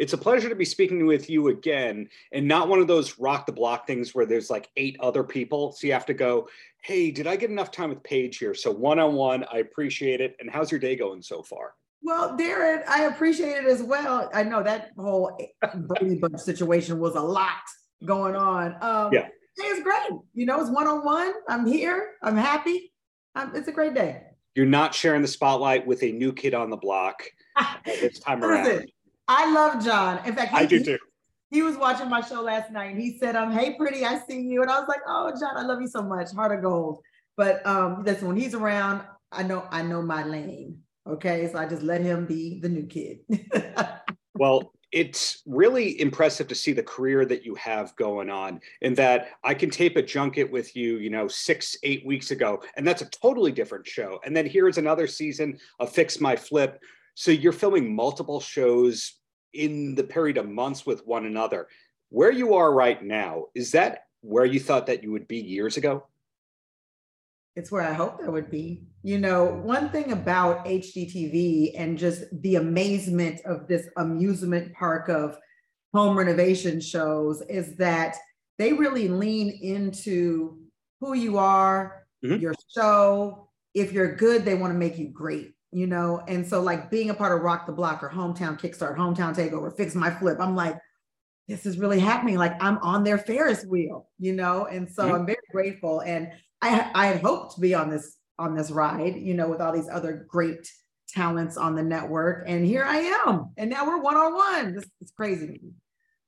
It's a pleasure to be speaking with you again, and not one of those rock the block things where there's like eight other people. So you have to go, hey, did I get enough time with Paige here? So one on one, I appreciate it. And how's your day going so far? Well, Darren, I appreciate it as well. I know that whole Brady Bunch situation was a lot going on. Um, Yeah. It's great. You know, it's one on one. I'm here. I'm happy. Um, it's a great day. You're not sharing the spotlight with a new kid on the block this time around. I love John. In fact, he, I do too. he was watching my show last night and he said, um, hey pretty, I see you. And I was like, oh John, I love you so much, heart of gold. But um, listen, when he's around, I know I know my lane. Okay. So I just let him be the new kid. Well, it's really impressive to see the career that you have going on, and that I can tape a junket with you, you know, six, eight weeks ago, and that's a totally different show. And then here's another season of Fix My Flip. So you're filming multiple shows in the period of months with one another. Where you are right now, is that where you thought that you would be years ago? it's where I hoped I would be. You know, one thing about HGTV and just the amazement of this amusement park of home renovation shows is that they really lean into who you are, Mhm. your show. If you're good, they want to make you great, you know? And so, like being a part of Rock the Block or Hometown Kickstart, Hometown Takeover, Fix My Flip, I'm like, this is really happening. Like I'm on their Ferris wheel, you know? And so Mhm. I'm very grateful. And I, I had hoped to be on this on this ride, you know, with all these other great talents on the network. And here I am. And now we're one on one. This is crazy.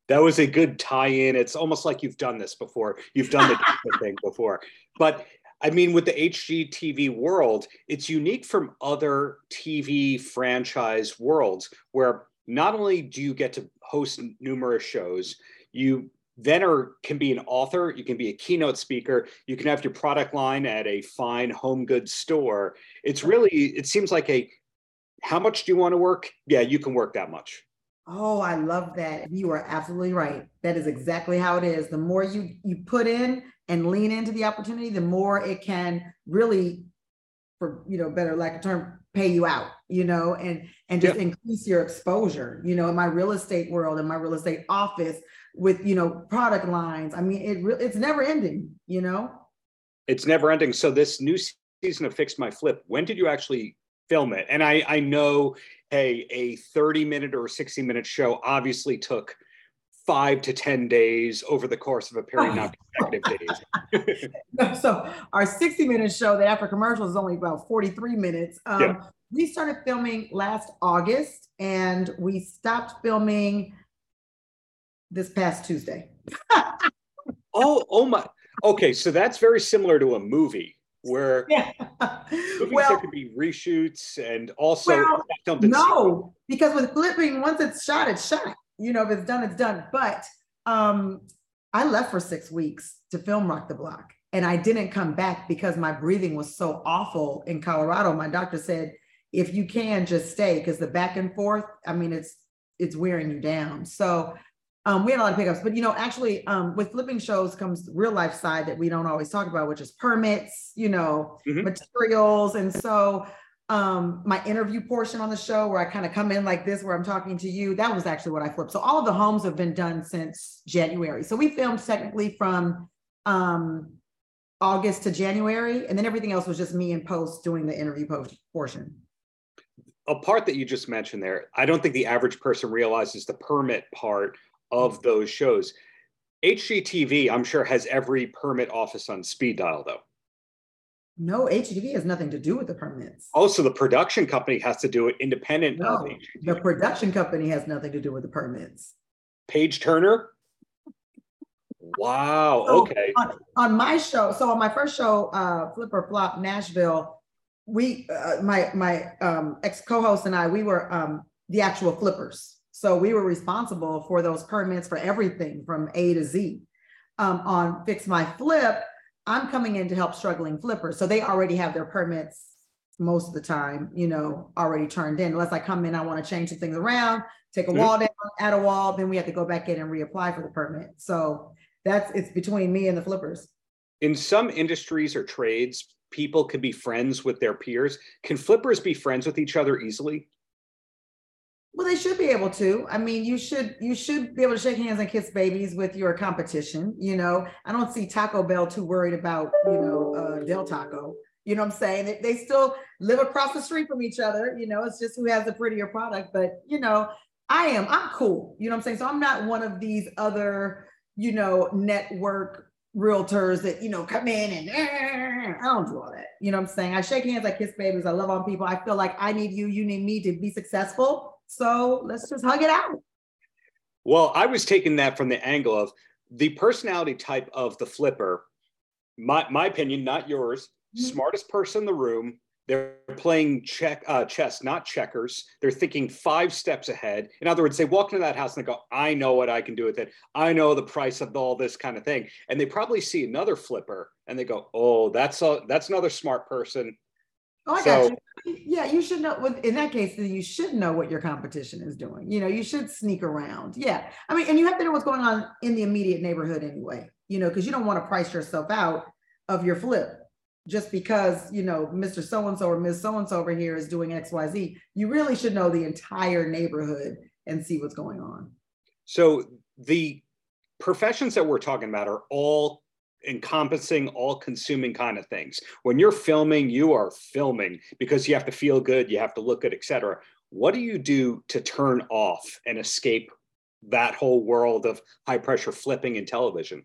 That was a good tie-in. It's almost like you've done this before. You've done the thing before. But I mean, with the HGTV world, it's unique from other TV franchise worlds where not only do you get to host numerous shows, you then are can be an author, you can be a keynote speaker, you can have your product line at a fine home goods store. It's really, it seems like a how much do you want to work? Yeah, you can work that much. Oh, I love that. You are absolutely right. That is exactly how it is. The more you you put in and lean into the opportunity, the more it can really, for you know, better lack of term, pay you out, you know, and and just Yeah. increase your exposure. You know, in my real estate world, in my real estate office, with you know product lines. I mean, it really it's never ending. You know. it's never ending. So this new season of Fix My Flip, when did you actually film it? And I I know, hey, a 30 minute or 60 minute show obviously took five to 10 days over the course of a period, not consecutive days. so our 60 minute show that after commercials is only about 43 minutes um, Yeah. we started filming last august and we stopped filming this past tuesday oh, oh my. Okay, so that's very similar to a movie where yeah movies there could be reshoots and also Well, filmed in sequence. no because with flipping once it's shot it's shot you know if it's done it's done but um i left for six weeks to film rock the block and i didn't come back because my breathing was so awful in colorado my doctor said if you can just stay because the back and forth i mean it's it's wearing you down so um, we had a lot of pickups, but you know, actually, um, with flipping shows comes real life side that we don't always talk about, which is permits, you know, Mhm. materials. And so, um, my interview portion on the show where I kind of come in like this, where I'm talking to you, that was actually what I flipped. So all of the homes have been done since January. So we filmed technically from um, August to January, and then everything else was just me and post doing the interview post portion. a part that you just mentioned there, I don't think the average person realizes the permit part of those shows. HGTV, I'm sure, has every permit office on speed dial, though. No, HGTV has nothing to do with the permits. Also, the production company has to do it independent of No, the production company has nothing to do with the permits. Paige Turner. Wow. So, Okay. On, on my show, so on my first show, uh, Flip or Flop Nashville, we, uh, my my um, ex co-host and I, we were um, the actual flippers. So we were responsible for those permits for everything from A to Z. Um, on Fix My Flip, I'm coming in to help struggling flippers. So they already have their permits most of the time, you know, already turned in. Unless I come in, I want to change some things around, take a Mhm. wall down, add a wall, then we have to go back in and reapply for the permit. So that's it's between me and the flippers. In some industries or trades, people can be friends with their peers. Can flippers be friends with each other easily? Well, they should be able to. I mean, you should you should be able to shake hands and kiss babies with your competition. You know, I don't see Taco Bell too worried about you know uh, Del Taco. You know what I'm saying? They, they still live across the street from each other. You know, it's just who has the prettier product. But you know, I am. I'm cool. You know what I'm saying? So I'm not one of these other you know network realtors that you know come in and eh, I don't do all that. You know what I'm saying? I shake hands, I kiss babies, I love on people. I feel like I need you, you need me to be successful so let's just hug it out. Well, I was taking that from the angle of the personality type of the flipper. My my opinion, not yours. Mm-hmm. Smartest person in the room. They're playing check uh, chess, not checkers. They're thinking five steps ahead. In other words, they walk into that house and they go, "I know what I can do with it. I know the price of all this kind of thing." And they probably see another flipper and they go, "Oh, that's a that's another smart person. Oh, I so, got you. Yeah, you should know. In that case, then you should know what your competition is doing. You know, you should sneak around. Yeah, I mean, and you have to know what's going on in the immediate neighborhood anyway. You know, because you don't want to price yourself out of your flip just because you know Mr. So and So or Ms. So and So over here is doing X Y Z. You really should know the entire neighborhood and see what's going on. So the professions that we're talking about are all encompassing all consuming kind of things. When you're filming you are filming because you have to feel good you have to look good etc what do you do to turn off and escape that whole world of high pressure flipping in television?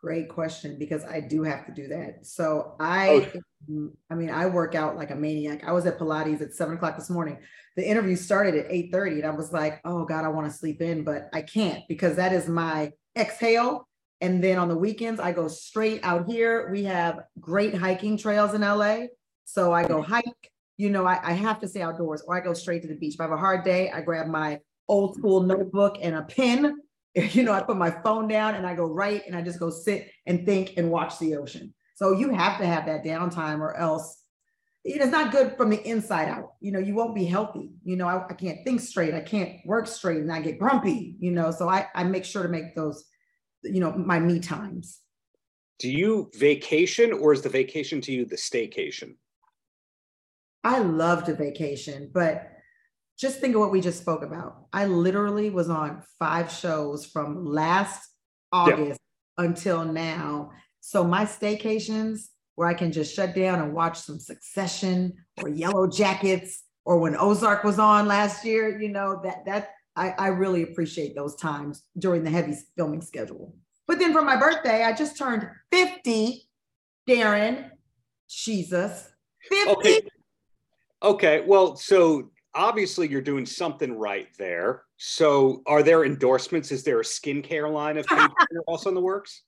Great question because i do have to do that. So i oh. i mean i work out like a maniac. I was at pilates at 7 o'clock this morning. The interview started at 8 30 and i was like oh god i want to sleep in but i can't because that is my exhale and then on the weekends, I go straight out here. We have great hiking trails in LA. So I go hike, you know, I, I have to stay outdoors or I go straight to the beach. If I have a hard day, I grab my old school notebook and a pen. You know, I put my phone down and I go write and I just go sit and think and watch the ocean. So you have to have that downtime or else it's not good from the inside out. You know, you won't be healthy. You know, I, I can't think straight. I can't work straight and I get grumpy, you know, so I, I make sure to make those you know, my me times. Do you vacation or is the vacation to you the staycation? I love to vacation, but just think of what we just spoke about. I literally was on five shows from last August yeah. until now. So my staycations where I can just shut down and watch some Succession or Yellowjackets or when Ozark was on last year, you know, that that I, I really appreciate those times during the heavy filming schedule. But then for my birthday, I just turned 50, Darren. Jesus. 50. Okay. Okay. Well, so obviously you're doing something right there. So are there endorsements? Is there a skincare line of things also in the works?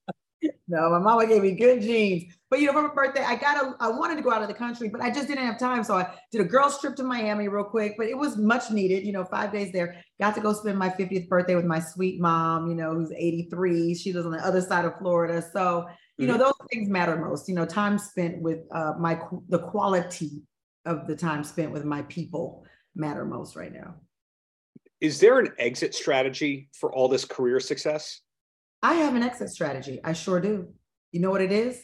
No, my mama gave me good jeans. But you know, for my birthday, I got a, I wanted to go out of the country, but I just didn't have time. So I did a girls trip to Miami real quick, but it was much needed, you know, five days there. Got to go spend my 50th birthday with my sweet mom, you know, who's 83. She lives on the other side of Florida. So, you mm-hmm. know, those things matter most, you know, time spent with uh, my, the quality of the time spent with my people matter most right now. Is there an exit strategy for all this career success? I have an exit strategy. I sure do. You know what it is?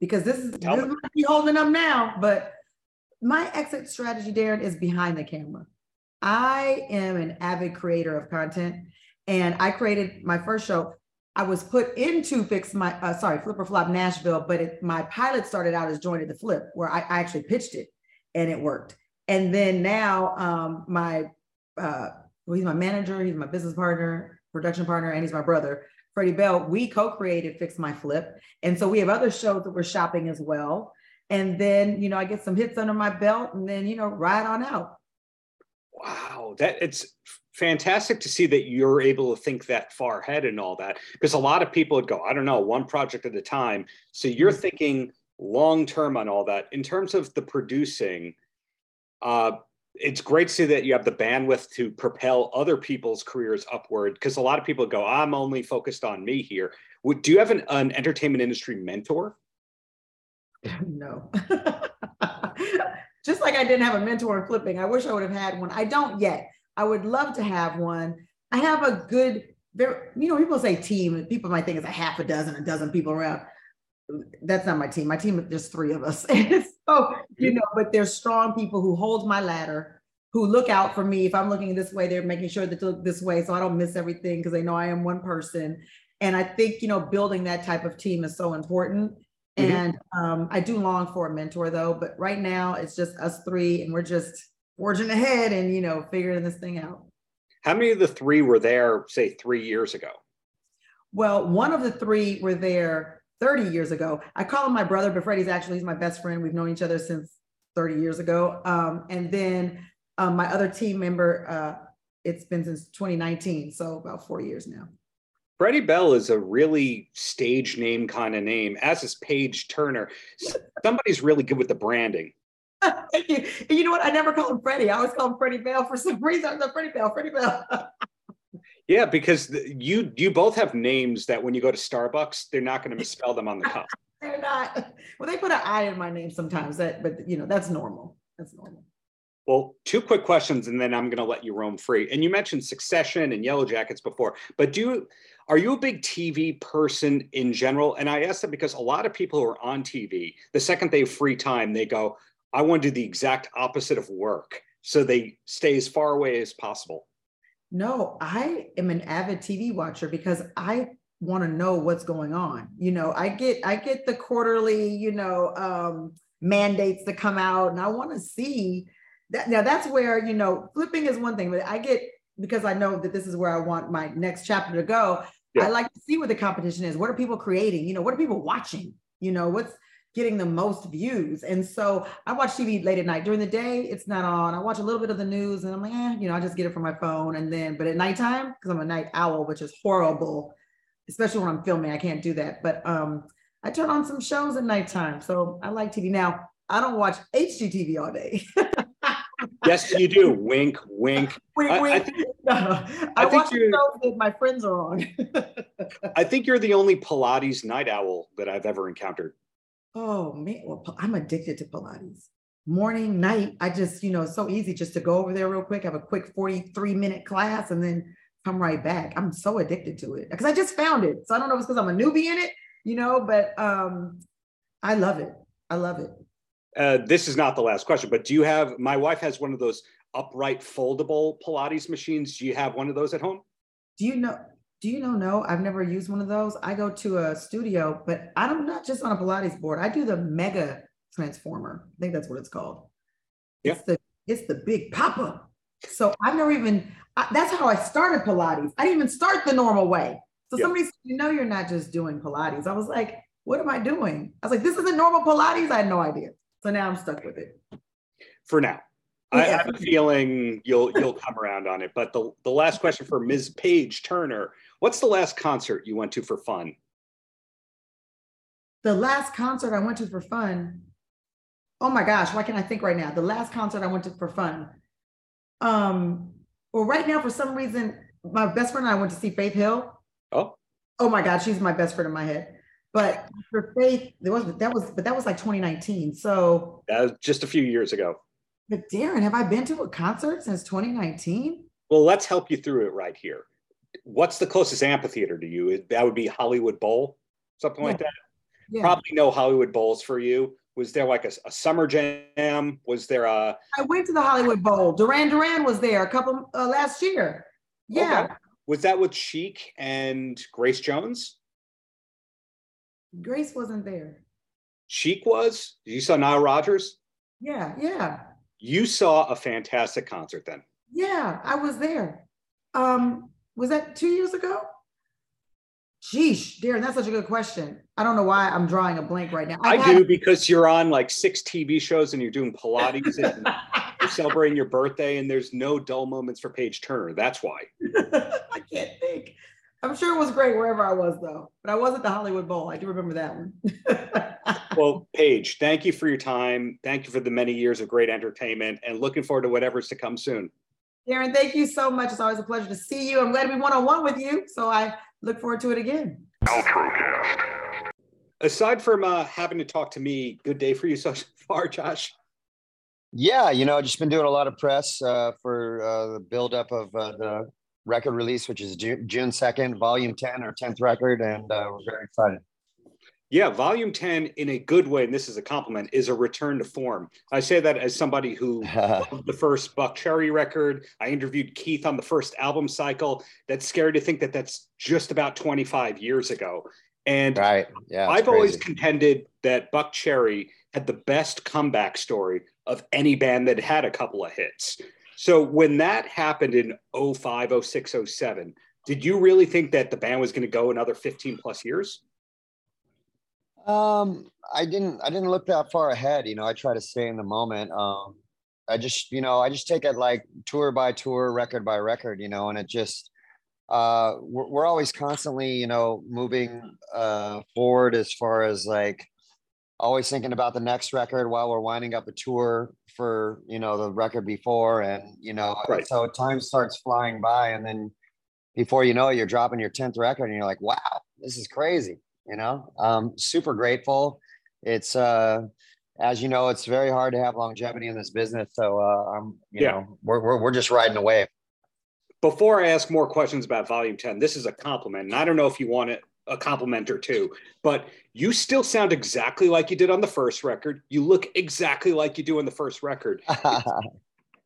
Because this is, this is be holding up now, but my exit strategy, Darren, is behind the camera. I am an avid creator of content, and I created my first show. I was put into Fix My, uh, sorry, Flip or Flop Nashville, but it, my pilot started out as Jointed the Flip, where I, I actually pitched it and it worked. And then now, um, my, uh, well, he's my manager, he's my business partner, production partner, and he's my brother. Freddie Bell, we co-created Fix My Flip. And so we have other shows that we're shopping as well. And then, you know, I get some hits under my belt and then, you know, ride on out. Wow. That it's fantastic to see that you're able to think that far ahead and all that. Because a lot of people would go, I don't know, one project at a time. So you're mm-hmm. thinking long term on all that. In terms of the producing, uh, it's great to see that you have the bandwidth to propel other people's careers upward because a lot of people go i'm only focused on me here. Do you have an, an entertainment industry mentor? No. Just like i didn't have a mentor in flipping i wish i would have had one. I don't yet. I would love to have one. I have a good there you know people say team people might think it's a half a dozen a dozen people around. That's not my team. My team is just three of us. so, you know, but there's strong people who hold my ladder, who look out for me. If I'm looking this way, they're making sure that to look this way so I don't miss everything because they know I am one person. And I think, you know, building that type of team is so important. Mm-hmm. And um, I do long for a mentor though, but right now it's just us three and we're just forging ahead and, you know, figuring this thing out. How many of the three were there, say, three years ago? Well, one of the three were there 30 years ago. I call him my brother, but Freddie's actually he's my best friend. We've known each other since 30 years ago. Um, and then um, my other team member, uh, it's been since 2019, so about four years now. Freddie Bell is a really stage name kind of name, as is Paige Turner. Somebody's really good with the branding. Thank you. you know what? I never called him Freddie. I always call him Freddie Bell for some reason. I'm Freddie Bell, Freddie Bell. yeah, because you you both have names that when you go to Starbucks, they're not going to misspell them on the cup. they're not. Well, they put an I in my name sometimes. That, but you know, that's normal. That's normal. Well, two quick questions, and then I'm going to let you roam free. And you mentioned Succession and Yellowjackets before, but do you, are you a big TV person in general? And I ask that because a lot of people who are on TV, the second they have free time, they go, "I want to do the exact opposite of work," so they stay as far away as possible. No, I am an avid TV watcher because I want to know what's going on. You know, I get I get the quarterly, you know, um, mandates that come out, and I want to see that now that's where you know flipping is one thing but i get because i know that this is where i want my next chapter to go yeah. i like to see what the competition is what are people creating you know what are people watching you know what's getting the most views and so i watch tv late at night during the day it's not on i watch a little bit of the news and i'm like eh, you know i just get it from my phone and then but at nighttime because i'm a night owl which is horrible especially when i'm filming i can't do that but um i turn on some shows at nighttime so i like tv now i don't watch hgtv all day yes, you do. Wink, wink. Wink, I, wink. I, think, no, I, I watch shows that my friends are on. I think you're the only Pilates night owl that I've ever encountered. Oh man, well, I'm addicted to Pilates. Morning, night. I just, you know, it's so easy just to go over there real quick, have a quick 43 minute class, and then come right back. I'm so addicted to it because I just found it. So I don't know if it's because I'm a newbie in it, you know, but um, I love it. I love it uh, this is not the last question, but do you have, my wife has one of those upright foldable Pilates machines. Do you have one of those at home? Do you know, do you know, no, I've never used one of those. I go to a studio, but I'm not just on a Pilates board. I do the mega transformer. I think that's what it's called. Yeah. It's the, it's the big papa. So I've never even, I, that's how I started Pilates. I didn't even start the normal way. So yeah. somebody said, you know, you're not just doing Pilates. I was like, what am I doing? I was like, this isn't normal Pilates. I had no idea. So now I'm stuck with it. For now. I have a feeling you'll you'll come around on it. But the, the last question for Ms. Paige Turner, what's the last concert you went to for fun? The last concert I went to for fun. Oh my gosh, why can't I think right now? The last concert I went to for fun. Um, well, right now, for some reason, my best friend and I went to see Faith Hill. Oh. Oh my God, she's my best friend in my head. But for faith, there was that was but that was like 2019. So that was just a few years ago. But Darren, have I been to a concert since 2019? Well, let's help you through it right here. What's the closest amphitheater to you? That would be Hollywood Bowl, something yeah. like that. Yeah. Probably no Hollywood Bowls for you. Was there like a, a, summer jam? Was there a? I went to the Hollywood Bowl. Duran Duran was there a couple uh, last year. Yeah. Okay. Was that with Chic and Grace Jones? Grace wasn't there. Chic was? You saw Nile Rodgers? Yeah, yeah. You saw a fantastic concert then. Yeah, I was there. Um, was that two years ago? Sheesh, Darren, that's such a good question. I don't know why I'm drawing a blank right now. I, had... do because you're on like six TV shows and you're doing Pilates and you're celebrating your birthday, and there's no dull moments for Paige Turner. That's why. I can't think. I'm sure it was great wherever I was though, but I was at the Hollywood Bowl. I do remember that one. well, Paige, thank you for your time. Thank you for the many years of great entertainment and looking forward to whatever's to come soon. Aaron, thank you so much. It's always a pleasure to see you. I'm glad to be one-on-one with you. So I look forward to it again. Outrocast. Aside from uh, having to talk to me, good day for you so far, Josh. Yeah, you know, just been doing a lot of press uh, for uh, the buildup of uh, the record release, which is June, June 2nd, volume 10, our 10th record. And uh, we're very excited. Yeah, volume 10 in a good way, and this is a compliment, is a return to form. I say that as somebody who loved the first Buckcherry record. I interviewed Keith on the first album cycle. That's scary to think that that's just about 25 years ago. And right. Yeah. I've crazy. always contended that Buckcherry had the best comeback story of any band that had a couple of hits. So when that happened in 05, 06, 07, did you really think that the band was going to go another 15 plus years? Um, I didn't. I didn't look that far ahead. You know, I try to stay in the moment. Um, I just, you know, I just take it like tour by tour, record by record. You know, and it just, uh, we're, we're always constantly, you know, moving uh forward as far as like always thinking about the next record while we're winding up a tour for you know the record before and you know right. so time starts flying by and then before you know it you're dropping your 10th record and you're like wow this is crazy you know um super grateful it's uh as you know it's very hard to have longevity in this business so uh i'm you yeah. know we're, we're, we're just riding away before i ask more questions about volume 10 this is a compliment and i don't know if you want it a compliment or two, but you still sound exactly like you did on the first record. You look exactly like you do on the first record.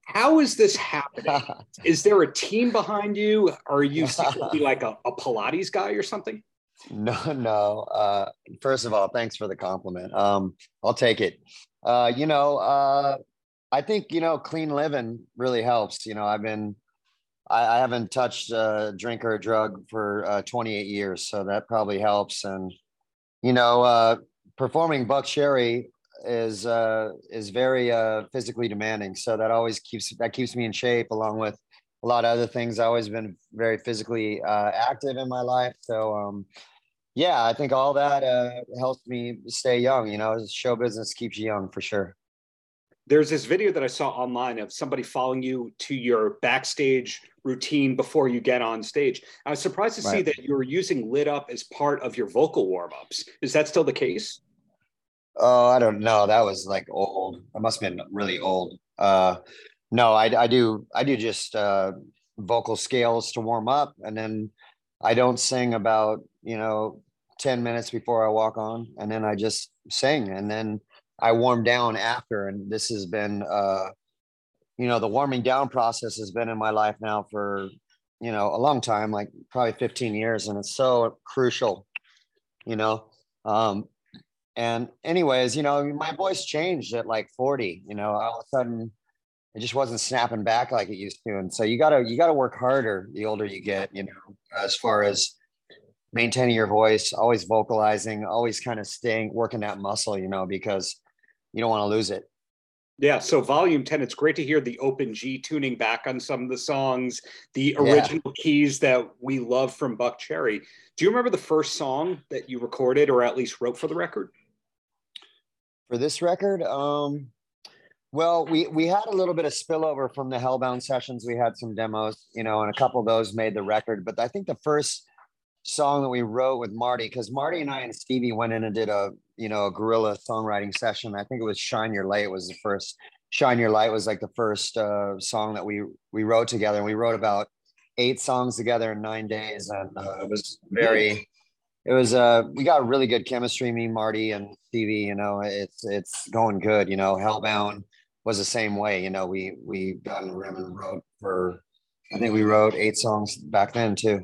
How is this happening? Is there a team behind you? Are you like a, a Pilates guy or something? No, no. Uh, first of all, thanks for the compliment. Um, I'll take it. Uh, you know, uh, I think you know, clean living really helps. You know, I've been, I, I haven't touched a drink or a drug for uh, 28 years, so that probably helps. And you know, uh, performing Buckcherry is uh, is very uh, physically demanding, so that always keeps that keeps me in shape, along with a lot of other things. I've always been very physically uh, active in my life. So, um, yeah, I think all that uh, helps me stay young. You know, show business keeps you young for sure. There's this video that I saw online of somebody following you to your backstage routine before you get on stage. I was surprised to right. see that you were using Lit Up as part of your vocal warm ups. Is that still the case? Oh, I don't know. That was like old. I must have been really old. Uh, no, I, I do I do just uh, vocal scales to warm up, and then I don't sing about you know ten minutes before I walk on, and then I just sing, and then I warm down after. And this has been uh, you know the warming down process has been in my life now for you know a long time, like probably fifteen years, and it's so crucial. You know, um, and anyways, you know, my voice changed at like 40, you know, all of a sudden it just wasn't snapping back like it used to. And so you gotta you gotta work harder the older you get, you know, as far as maintaining your voice, always vocalizing, always kind of staying working that muscle, you know, because you don't want to lose it. Yeah, so volume 10, it's great to hear the open G tuning back on some of the songs, the original yeah. keys that we love from Buckcherry. Do you remember the first song that you recorded or at least wrote for the record? For this record, um, well, we we had a little bit of spillover from the Hellbound sessions. We had some demos, you know, and a couple of those made the record. But I think the first song that we wrote with Marty, because Marty and I and Stevie went in and did a you know a guerrilla songwriting session. I think it was "Shine Your Light" was the first. "Shine Your Light" was like the first uh, song that we we wrote together, and we wrote about eight songs together in nine days, and uh, it was very it was uh we got really good chemistry me marty and stevie you know it's it's going good you know hellbound was the same way you know we we got in the room and wrote for i think we wrote eight songs back then too.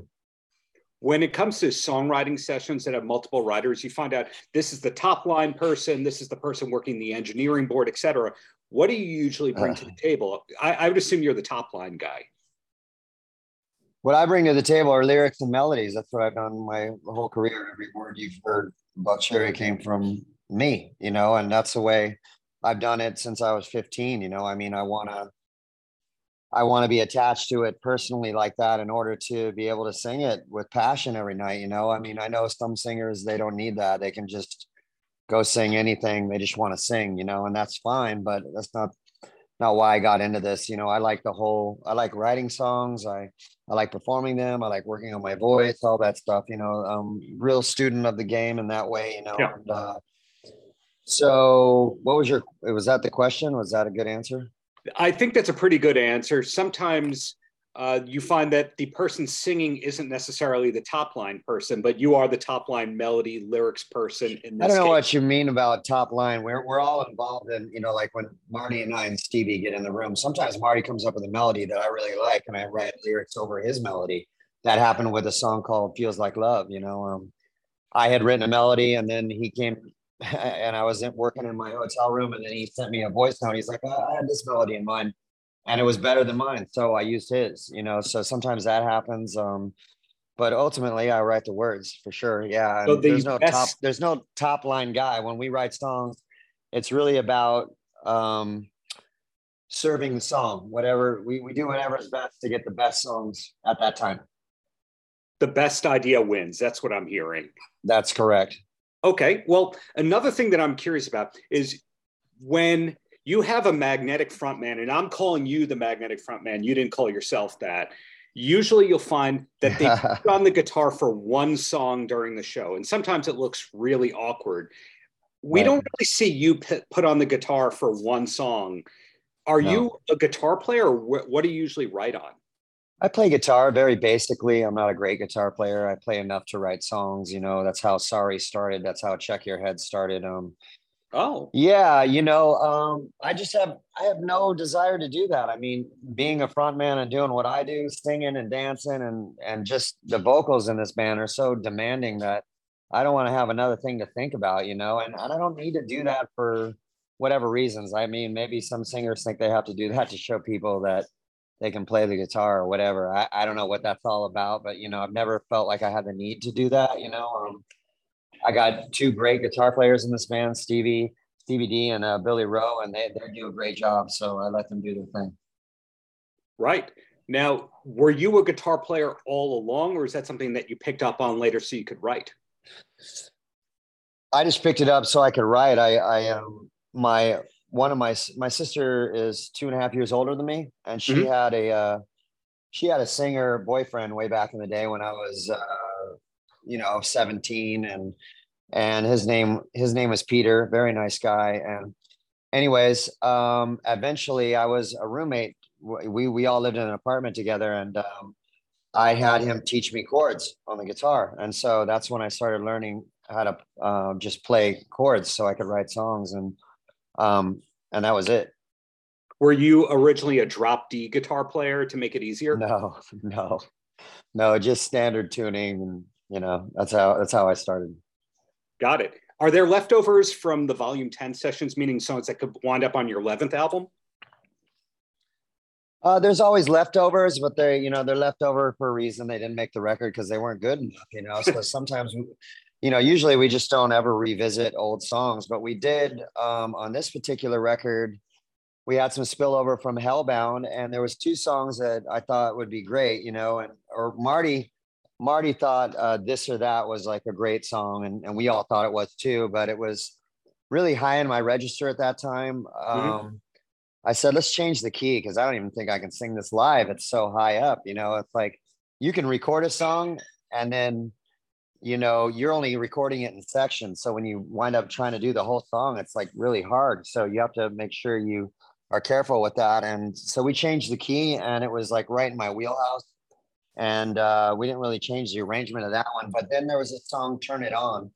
When it comes to songwriting sessions that have multiple writers you find out this is the top line person this is the person working the engineering board etc what do you usually bring uh, to the table? I, I would assume you're the top line guy. What I bring to the table are lyrics and melodies. That's what I've done my whole career. Every word you've heard about Sherry came from me, you know, and that's the way I've done it since I was 15. You know, I mean, I want to, I want to be attached to it personally like that in order to be able to sing it with passion every night. You know, I mean, I know some singers, they don't need that. They can just go sing anything. They just want to sing, you know, and that's fine, but that's not not why I got into this. You know, I like the whole, I like writing songs. I, I like performing them. I like working on my voice, all that stuff, you know, um, real student of the game in that way, you know, yeah. and, uh, so what was your, was that the question? Was that a good answer? I think that's a pretty good answer. Sometimes uh, you find that the person singing isn't necessarily the top line person, but you are the top line melody lyrics person. In this I don't know case. what you mean about top line. We're we're all involved in, you know, like when Marty and I and Stevie get in the room. Sometimes Marty comes up with a melody that I really like, and I write lyrics over his melody. That happened with a song called "Feels Like Love." You know, um, I had written a melody, and then he came, and I was in, working in my hotel room, and then he sent me a voice note. He's like, "I had this melody in mind." and it was better than mine so i used his you know so sometimes that happens um but ultimately i write the words for sure yeah So the there's no top there's no top line guy when we write songs it's really about um serving the song whatever we, we do whatever is best to get the best songs at that time The best idea wins. That's what I'm hearing. that's correct Okay. Well, another thing that I'm curious about is when you have a magnetic frontman, and I'm calling you the magnetic frontman, you didn't call yourself that. Usually you'll find that they put on the guitar for one song during the show, and sometimes it looks really awkward. We Right. don't really see you put on the guitar for one song. Are No. you a guitar player, or what do you usually write on? I play guitar very basically. I'm not a great guitar player. I play enough to write songs, you know. That's how Sorry started. That's how Check Your Head started. Um Oh, Yeah, you know, um, I just have I have no desire to do that. I mean, being a frontman and doing what I do, singing and dancing and and just the vocals in this band are so demanding that I don't want to have another thing to think about, you know, and, and I don't need to do that for whatever reasons. I mean, maybe some singers think they have to do that to show people that they can play the guitar or whatever. I, I don't know what that's all about, but you know, I've never felt like I had the need to do that, you know. Um, I got two great guitar players in this band, Stevie, Stevie D and uh, Billy Rowe, and they, they do a great job. So I let them do their thing. right. Now, were you a guitar player all along, or is that something that you picked up on later so you could write? I just picked it up so I could write. I, I, um, my, one of my, my sister is two and a half years older than me, and she Mhm. had a, uh, she had a singer boyfriend way back in the day when I was, uh, you know, 17 and, and his name, his name was Peter, very nice guy. And anyways, um, eventually I was a roommate. We, we all lived in an apartment together and, um, I had him teach me chords on the guitar. And so that's when I started learning how to, uh, just play chords so I could write songs and, um, and that was it. Were you originally a drop D guitar player to make it easier? No, no, no, just standard tuning. And, you know, that's how, that's how I started. Got it. Are there leftovers from the volume 10 sessions, meaning songs that could wind up on your 11th album? Uh, there's always leftovers, but they, you know, they're left over for a reason. They didn't make the record because they weren't good enough, you know. So sometimes, you know, usually we just don't ever revisit old songs, but we did um, on this particular record. We had some spillover from Hellbound, and there was two songs that I thought would be great, you know, and or Marty, Marty thought uh, this or that was like a great song, and and we all thought it was too, but it was really high in my register at that time. Um, I said, let's change the key because I don't even think I can sing this live. It's so high up, you know. It's like you can record a song and then, you know, you're only recording it in sections. So when you wind up trying to do the whole song, it's like really hard. So you have to make sure you are careful with that. And so we changed the key and it was like right in my wheelhouse. And uh, we didn't really change the arrangement of that one. But then there was a song, Turn It On.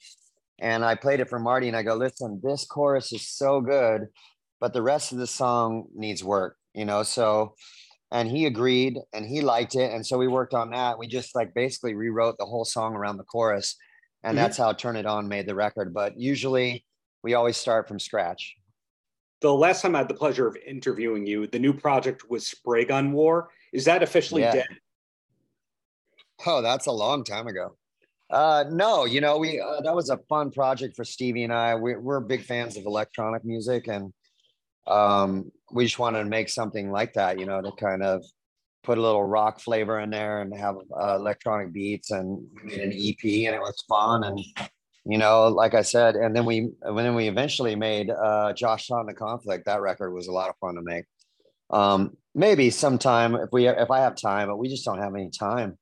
And I played it for Marty and I go, listen, this chorus is so good but the rest of the song needs work, you know. So, and he agreed and he liked it. And so we worked on that. We just like basically rewrote the whole song around the chorus. And Mhm. that's how Turn It On made the record. But usually we always start from scratch. The last time I had the pleasure of interviewing you, the new project was Spraygun War. Is that officially Yeah. dead? Oh, that's a long time ago. Uh, no, you know, we uh, that was a fun project for Stevie and I. We, we're big fans of electronic music, and um, we just wanted to make something like that, you know, to kind of put a little rock flavor in there and have uh, electronic beats and made an EP, and it was fun. And you know, like I said, and then we and then we eventually made uh, Josh in the Conflict. That record was a lot of fun to make. Um, maybe sometime if we if I have time, but we just don't have any time.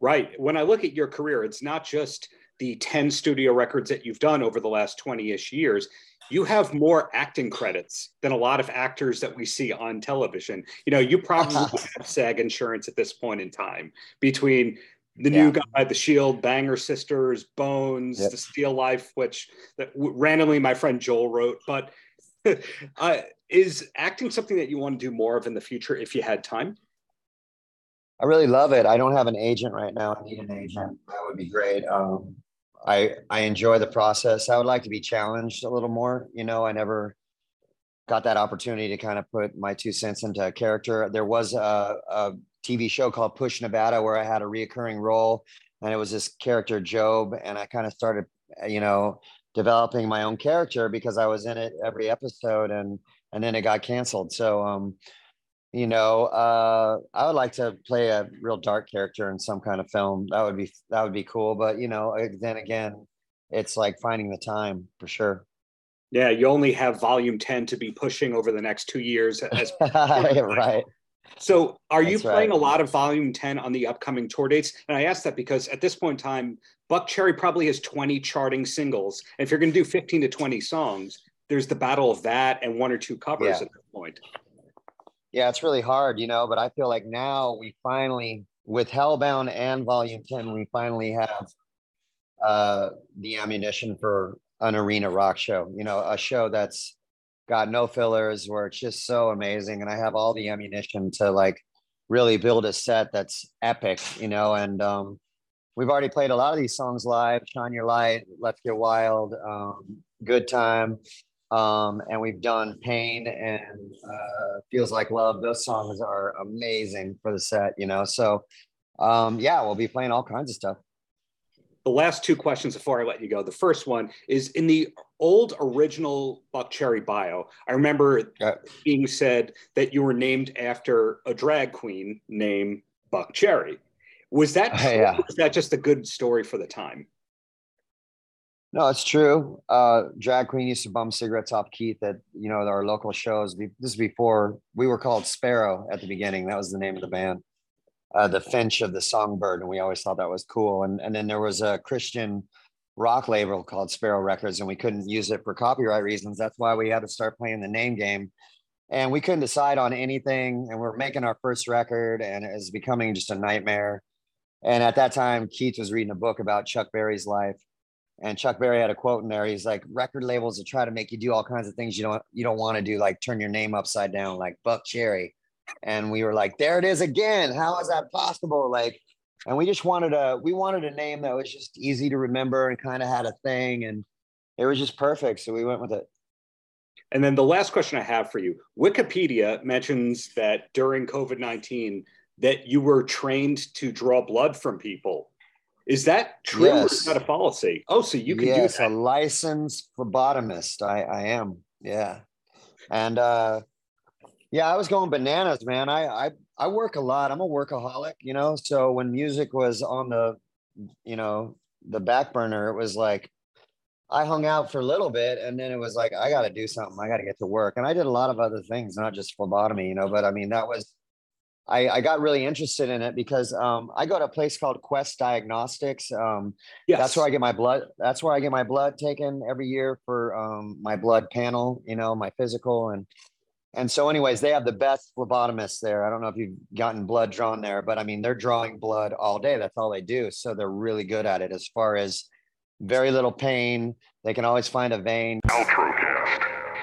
Right. When I look at your career, it's not just the 10 studio records that you've done over the last 20 ish years. You have more acting credits than a lot of actors that we see on television. You know, you probably have SAG insurance at this point in time between the Yeah. new guy, The Shield, Banger Sisters, Bones, Yep. The Steel Life, which that w- randomly my friend Joel wrote. But uh, is acting something that you want to do more of in the future if you had time? I really love it. I don't have an agent right now. I need an agent. That would be great. Um, I I enjoy the process. I would like to be challenged a little more. You know, I never got that opportunity to kind of put my two cents into a character. There was a, a TV show called Push Nevada where I had a reoccurring role, and it was this character Job, and I kind of started, uh, you know, developing my own character because I was in it every episode, and and then it got canceled. So um, you know uh i would like to play a real dark character in some kind of film that would be that would be cool but you know then again it's like finding the time for sure Yeah, you only have volume 10 to be pushing over the next two years. As, right so, are you playing right. a lot of volume 10 on the upcoming tour dates? And I ask that because at this point in time, Buckcherry probably has 20 charting singles. And if you're going to do 15 to 20 songs, there's the battle of that and one or two covers Yeah. at that point. Yeah it's really hard you know but i feel like now we finally with hellbound and volume 10 we finally have uh the ammunition for an arena rock show you know a show that's got no fillers where it's just so amazing and i have all the ammunition to like really build a set that's epic you know and um we've already played a lot of these songs live shine your light let's get wild um good time um and we've done pain and uh feels like love those songs are amazing for the set you know so um yeah we'll be playing all kinds of stuff The last two questions before I let you go. The first one is in the old original Buckcherry bio. I remember being said that you were named after a drag queen named Buck Cherry. Was that? Yeah. Was that just a good story for the time? No, it's true. Uh, drag queen used to bum cigarettes off Keith at you know our local shows. This is before we were called Sparrow at the beginning. That was the name of the band, uh, the Finch of the Songbird, and we always thought that was cool. And and then there was a Christian rock label called Sparrow Records, and we couldn't use it for copyright reasons. That's why we had to start playing the name game. And we couldn't decide on anything. And we're making our first record, and it was becoming just a nightmare. And at that time, Keith was reading a book about Chuck Berry's life and Chuck Berry had a quote in there. He's like, record labels will try to make you do all kinds of things you don't you don't want to do, like turn your name upside down, like Buck Cherry. And we were like, there it is again. How is that possible? Like, and we just wanted a we wanted a name that was just easy to remember and kind of had a thing, and it was just perfect. So we went with it. And then the last question I have for you Wikipedia mentions that during COVID 19, that you were trained to draw blood from people. Is that true or is that a fallacy? Oh, so you can yes, do a that. licensed phlebotomist. I I am. Yeah. And uh yeah, I was going bananas, man. I I I work a lot. I'm a workaholic, you know. So when music was on the you know, the back burner, it was like I hung out for a little bit and then it was like I got to do something. I got to get to work. And I did a lot of other things, not just phlebotomy, you know, but I mean that was I, I got really interested in it because um, I go to a place called Quest Diagnostics. Um, Yes. that's where I get my blood. That's where I get my blood taken every year for um, my blood panel, you know, my physical and and so, anyways, they have the best phlebotomists there. I don't know if you've gotten blood drawn there, but I mean, they're drawing blood all day. That's all they do. So they're really good at it as far as very little pain. They can always find a vein. Outro